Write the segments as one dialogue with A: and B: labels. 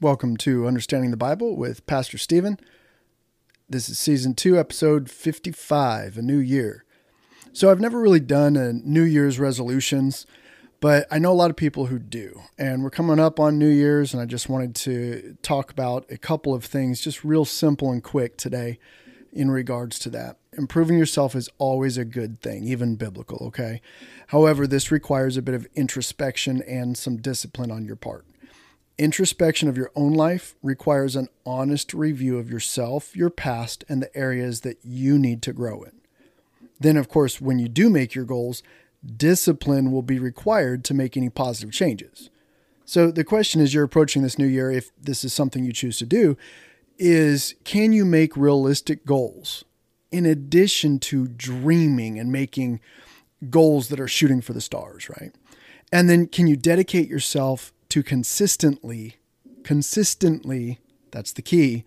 A: Welcome to Understanding the Bible with Pastor Steven. This is season two, episode 55, A New Year. So, I've never really done a New Year's resolutions, but I know a lot of people who do. And we're coming up on New Year's, and I just wanted to talk about a couple of things, just real simple and quick today in regards to that. Improving yourself is always a good thing, even biblical, okay? However, this requires a bit of introspection and some discipline on your part. Introspection of your own life requires an honest review of yourself, your past, and the areas that you need to grow in. Then, of course, when you do make your goals, discipline will be required to make any positive changes. So, the question as you're approaching this new year, if this is something you choose to do, is can you make realistic goals in addition to dreaming and making goals that are shooting for the stars, right? And then can you dedicate yourself to consistently, consistently, that's the key,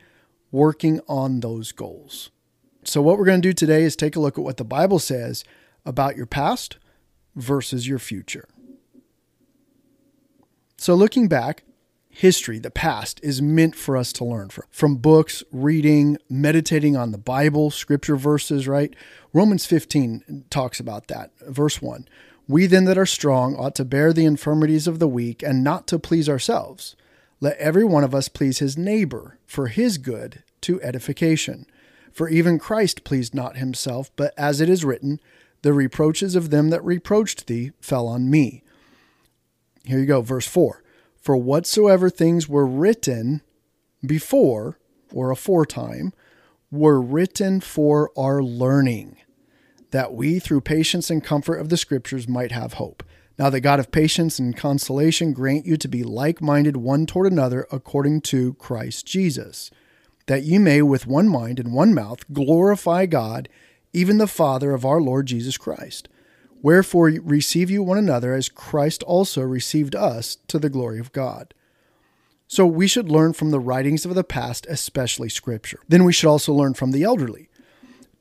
A: working on those goals. So, what we're going to do today is take a look at what the Bible says about your past versus your future. So, looking back, history, the past, is meant for us to learn from. From books, reading, meditating on the Bible, scripture verses, right? Romans 15 talks about that. Verse 1 we then that are strong ought to bear the infirmities of the weak and not to please ourselves. Let every one of us please his neighbor for his good to edification. For even Christ pleased not himself, but as it is written, the reproaches of them that reproached thee fell on me. Here you go, verse 4. For whatsoever things were written before, or aforetime, were written for our learning that we, through patience and comfort of the Scriptures, might have hope. Now, the God of patience and consolation grant you to be like minded one toward another according to Christ Jesus, that you may, with one mind and one mouth, glorify God, even the Father of our Lord Jesus Christ. Wherefore, receive you one another as Christ also received us to the glory of God. So, we should learn from the writings of the past, especially Scripture. Then, we should also learn from the elderly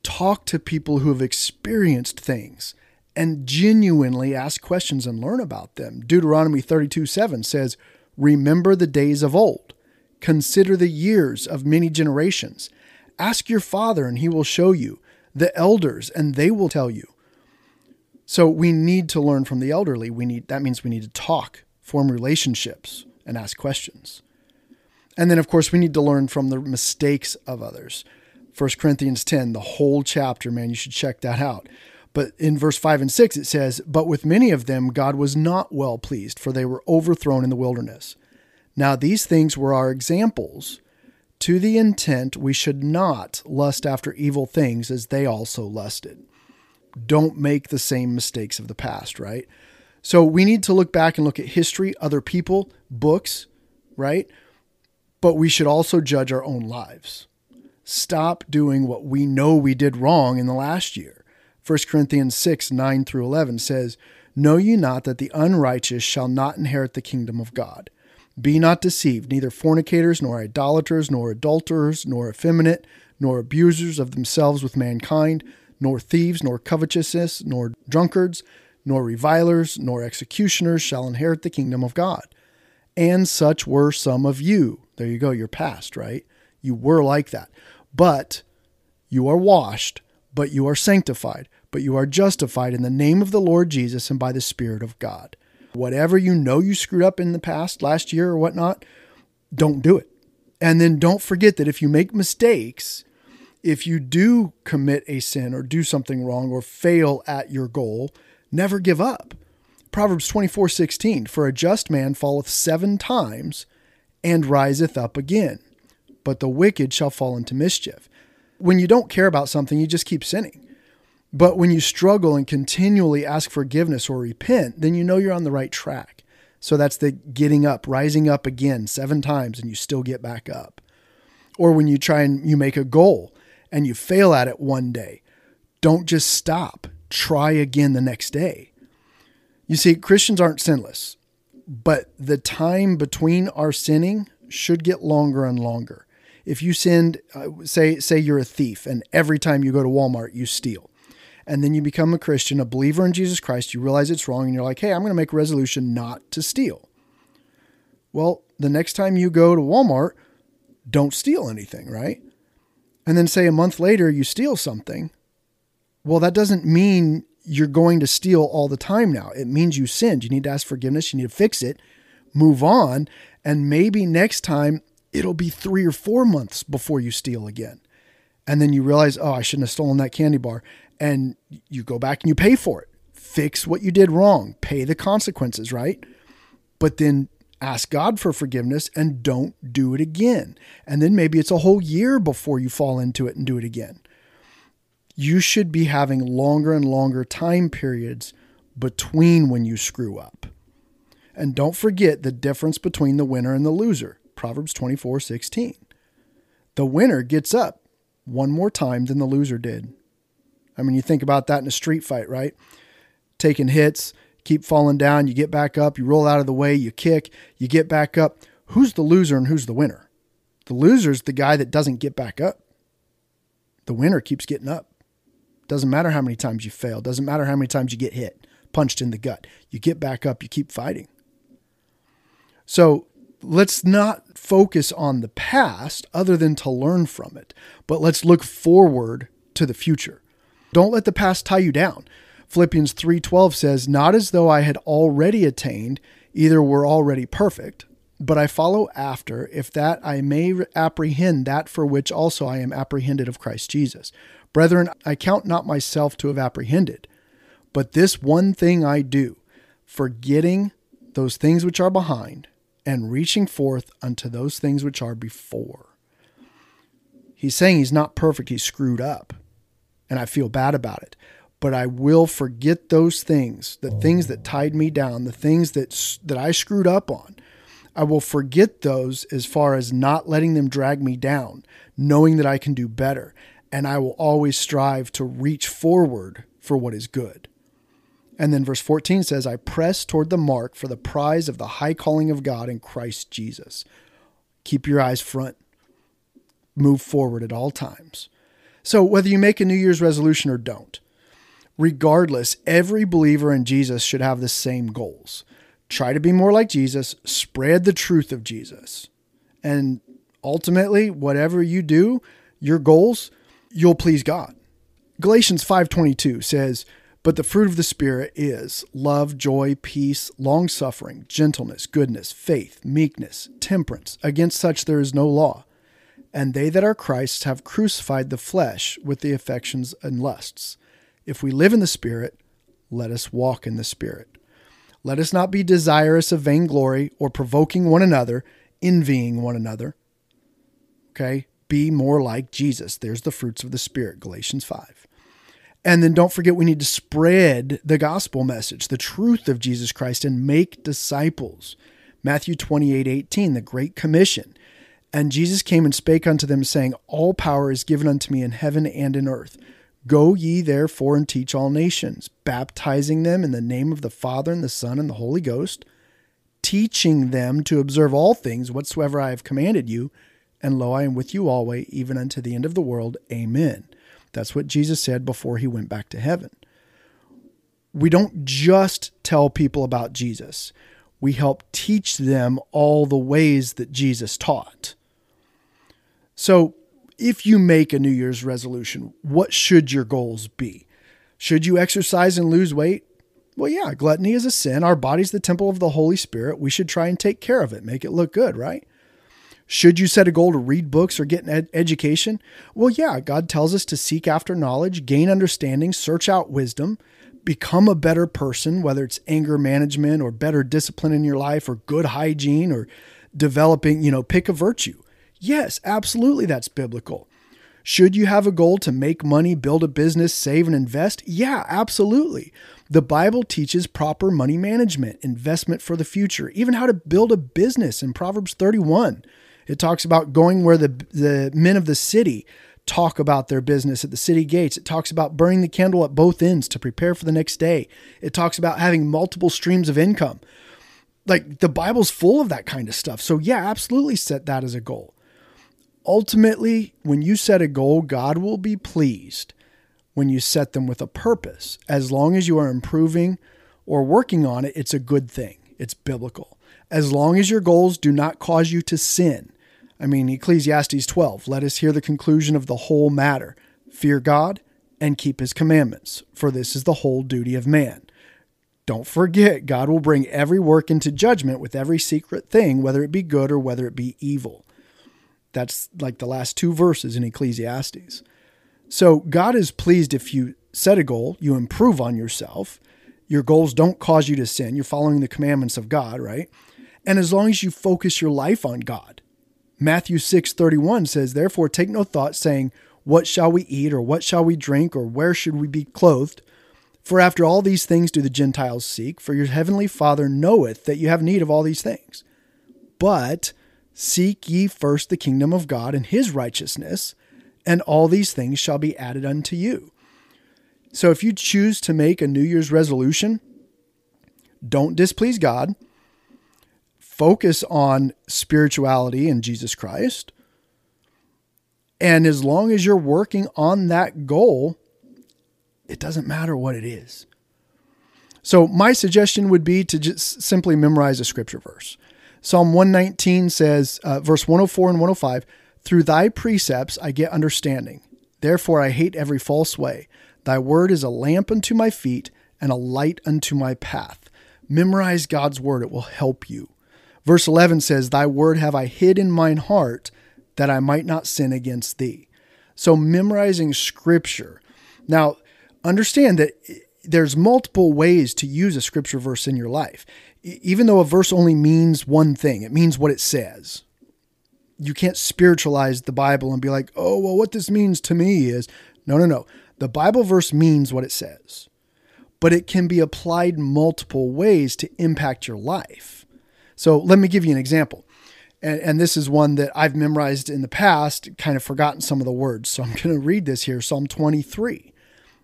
A: talk to people who have experienced things and genuinely ask questions and learn about them. Deuteronomy 32 7 says, Remember the days of old, consider the years of many generations. Ask your father, and he will show you, the elders, and they will tell you. So we need to learn from the elderly. We need that means we need to talk, form relationships, and ask questions. And then of course we need to learn from the mistakes of others. 1 Corinthians 10, the whole chapter, man, you should check that out. But in verse 5 and 6, it says, But with many of them God was not well pleased, for they were overthrown in the wilderness. Now these things were our examples, to the intent we should not lust after evil things as they also lusted. Don't make the same mistakes of the past, right? So we need to look back and look at history, other people, books, right? But we should also judge our own lives stop doing what we know we did wrong in the last year. 1 Corinthians 6 9 through 11 says, Know ye not that the unrighteous shall not inherit the kingdom of God? Be not deceived, neither fornicators, nor idolaters, nor adulterers, nor effeminate, nor abusers of themselves with mankind, nor thieves, nor covetousness, nor drunkards, nor revilers, nor executioners shall inherit the kingdom of God. And such were some of you. There you go, your past, right? You were like that. But you are washed, but you are sanctified, but you are justified in the name of the Lord Jesus and by the Spirit of God. Whatever you know you screwed up in the past, last year or whatnot, don't do it. And then don't forget that if you make mistakes, if you do commit a sin or do something wrong or fail at your goal, never give up. Proverbs 24 16, for a just man falleth seven times and riseth up again but the wicked shall fall into mischief. When you don't care about something, you just keep sinning. But when you struggle and continually ask forgiveness or repent, then you know you're on the right track. So that's the getting up, rising up again seven times and you still get back up. Or when you try and you make a goal and you fail at it one day, don't just stop. Try again the next day. You see, Christians aren't sinless, but the time between our sinning should get longer and longer if you send uh, say say you're a thief and every time you go to Walmart you steal and then you become a Christian, a believer in Jesus Christ, you realize it's wrong and you're like, "Hey, I'm going to make a resolution not to steal." Well, the next time you go to Walmart, don't steal anything, right? And then say a month later you steal something. Well, that doesn't mean you're going to steal all the time now. It means you sinned. You need to ask forgiveness. You need to fix it, move on. And maybe next time it'll be three or four months before you steal again. And then you realize, oh, I shouldn't have stolen that candy bar. And you go back and you pay for it. Fix what you did wrong, pay the consequences, right? But then ask God for forgiveness and don't do it again. And then maybe it's a whole year before you fall into it and do it again. You should be having longer and longer time periods between when you screw up. And don't forget the difference between the winner and the loser. Proverbs 24 16. The winner gets up one more time than the loser did. I mean, you think about that in a street fight, right? Taking hits, keep falling down, you get back up, you roll out of the way, you kick, you get back up. Who's the loser and who's the winner? The loser's the guy that doesn't get back up. The winner keeps getting up. Doesn't matter how many times you fail, doesn't matter how many times you get hit, punched in the gut. You get back up, you keep fighting. So let's not focus on the past other than to learn from it, but let's look forward to the future. Don't let the past tie you down. Philippians 3:12 says, "Not as though I had already attained, either were already perfect, but I follow after, if that I may apprehend that for which also I am apprehended of Christ Jesus. Brethren, I count not myself to have apprehended, but this one thing I do, forgetting those things which are behind and reaching forth unto those things which are before. He's saying he's not perfect, he's screwed up. And I feel bad about it. But I will forget those things, the things that tied me down, the things that that I screwed up on. I will forget those as far as not letting them drag me down, knowing that I can do better, and I will always strive to reach forward for what is good. And then verse 14 says, I press toward the mark for the prize of the high calling of God in Christ Jesus. Keep your eyes front. Move forward at all times. So, whether you make a New Year's resolution or don't, regardless, every believer in Jesus should have the same goals. Try to be more like Jesus, spread the truth of Jesus. And ultimately, whatever you do, your goals, you'll please God. Galatians 5:22 says, but the fruit of the Spirit is love, joy, peace, long suffering, gentleness, goodness, faith, meekness, temperance. Against such there is no law. And they that are Christ's have crucified the flesh with the affections and lusts. If we live in the Spirit, let us walk in the Spirit. Let us not be desirous of vainglory or provoking one another, envying one another. Okay? Be more like Jesus. There's the fruits of the Spirit, Galatians 5. And then don't forget, we need to spread the gospel message, the truth of Jesus Christ, and make disciples. Matthew 28 18, the Great Commission. And Jesus came and spake unto them, saying, All power is given unto me in heaven and in earth. Go ye therefore and teach all nations, baptizing them in the name of the Father and the Son and the Holy Ghost, teaching them to observe all things whatsoever I have commanded you. And lo, I am with you always, even unto the end of the world. Amen. That's what Jesus said before he went back to heaven. We don't just tell people about Jesus, we help teach them all the ways that Jesus taught. So, if you make a New Year's resolution, what should your goals be? Should you exercise and lose weight? Well, yeah, gluttony is a sin. Our body's the temple of the Holy Spirit. We should try and take care of it, make it look good, right? Should you set a goal to read books or get an ed- education? Well, yeah, God tells us to seek after knowledge, gain understanding, search out wisdom, become a better person, whether it's anger management or better discipline in your life or good hygiene or developing, you know, pick a virtue. Yes, absolutely, that's biblical. Should you have a goal to make money, build a business, save and invest? Yeah, absolutely. The Bible teaches proper money management, investment for the future, even how to build a business in Proverbs 31. It talks about going where the, the men of the city talk about their business at the city gates. It talks about burning the candle at both ends to prepare for the next day. It talks about having multiple streams of income. Like the Bible's full of that kind of stuff. So, yeah, absolutely set that as a goal. Ultimately, when you set a goal, God will be pleased when you set them with a purpose. As long as you are improving or working on it, it's a good thing, it's biblical. as long as your goals do not cause you to sin. I mean, Ecclesiastes 12, let us hear the conclusion of the whole matter. Fear God and keep his commandments, for this is the whole duty of man. Don't forget, God will bring every work into judgment with every secret thing, whether it be good or whether it be evil. That's like the last two verses in Ecclesiastes. So, God is pleased if you set a goal, you improve on yourself. Your goals don't cause you to sin. You're following the commandments of God, right? And as long as you focus your life on God. Matthew 6:31 says, "Therefore take no thought saying, what shall we eat or what shall we drink or where should we be clothed? For after all these things do the Gentiles seek, for your heavenly Father knoweth that you have need of all these things. But seek ye first the kingdom of God and his righteousness, and all these things shall be added unto you." So if you choose to make a New Year's resolution, don't displease God focus on spirituality and Jesus Christ. And as long as you're working on that goal, it doesn't matter what it is. So, my suggestion would be to just simply memorize a scripture verse. Psalm 119 says, uh, verse 104 and 105 Through thy precepts I get understanding. Therefore I hate every false way. Thy word is a lamp unto my feet and a light unto my path. Memorize God's word, it will help you. Verse 11 says, Thy word have I hid in mine heart that I might not sin against thee. So, memorizing scripture. Now, understand that there's multiple ways to use a scripture verse in your life. Even though a verse only means one thing, it means what it says. You can't spiritualize the Bible and be like, oh, well, what this means to me is no, no, no. The Bible verse means what it says, but it can be applied multiple ways to impact your life. So let me give you an example. And, and, this is one that I've memorized in the past, kind of forgotten some of the words. So I'm going to read this here Psalm 23,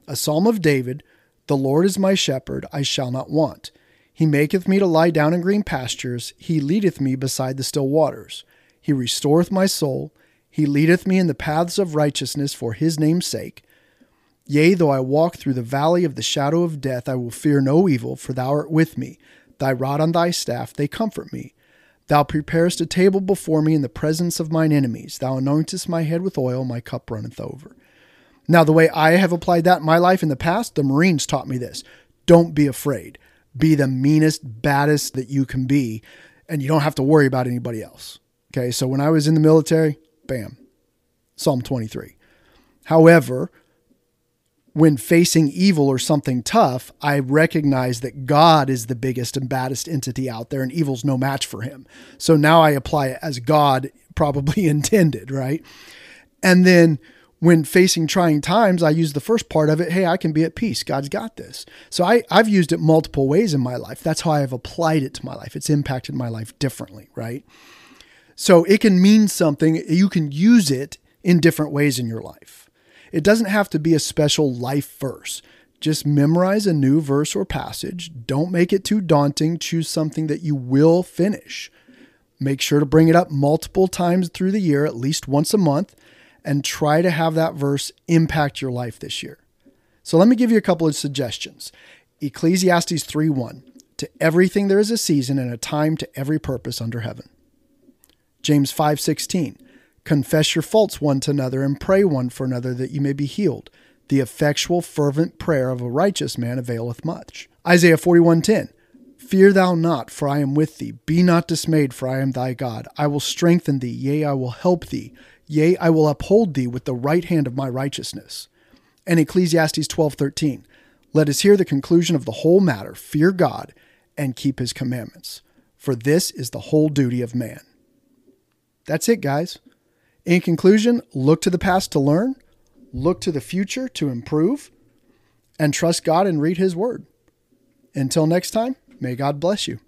A: a psalm of David The Lord is my shepherd, I shall not want. He maketh me to lie down in green pastures, He leadeth me beside the still waters. He restoreth my soul, He leadeth me in the paths of righteousness for His name's sake. Yea, though I walk through the valley of the shadow of death, I will fear no evil, for thou art with me. Thy rod and thy staff, they comfort me. Thou preparest a table before me in the presence of mine enemies. Thou anointest my head with oil, my cup runneth over. Now, the way I have applied that in my life in the past, the Marines taught me this. Don't be afraid. Be the meanest, baddest that you can be, and you don't have to worry about anybody else. Okay, so when I was in the military, bam, Psalm 23. However, when facing evil or something tough, I recognize that God is the biggest and baddest entity out there and evil's no match for him. So now I apply it as God probably intended, right? And then when facing trying times, I use the first part of it. Hey, I can be at peace. God's got this. So I, I've used it multiple ways in my life. That's how I've applied it to my life. It's impacted my life differently, right? So it can mean something. You can use it in different ways in your life. It doesn't have to be a special life verse. Just memorize a new verse or passage. Don't make it too daunting. Choose something that you will finish. Make sure to bring it up multiple times through the year, at least once a month, and try to have that verse impact your life this year. So let me give you a couple of suggestions. Ecclesiastes 3:1 To everything there is a season and a time to every purpose under heaven. James 5:16 Confess your faults one to another and pray one for another that you may be healed. The effectual fervent prayer of a righteous man availeth much. Isaiah 41:10 Fear thou not, for I am with thee. Be not dismayed, for I am thy God. I will strengthen thee, yea, I will help thee. Yea, I will uphold thee with the right hand of my righteousness. And Ecclesiastes 12:13 Let us hear the conclusion of the whole matter. Fear God and keep his commandments, for this is the whole duty of man. That's it, guys. In conclusion, look to the past to learn, look to the future to improve, and trust God and read His Word. Until next time, may God bless you.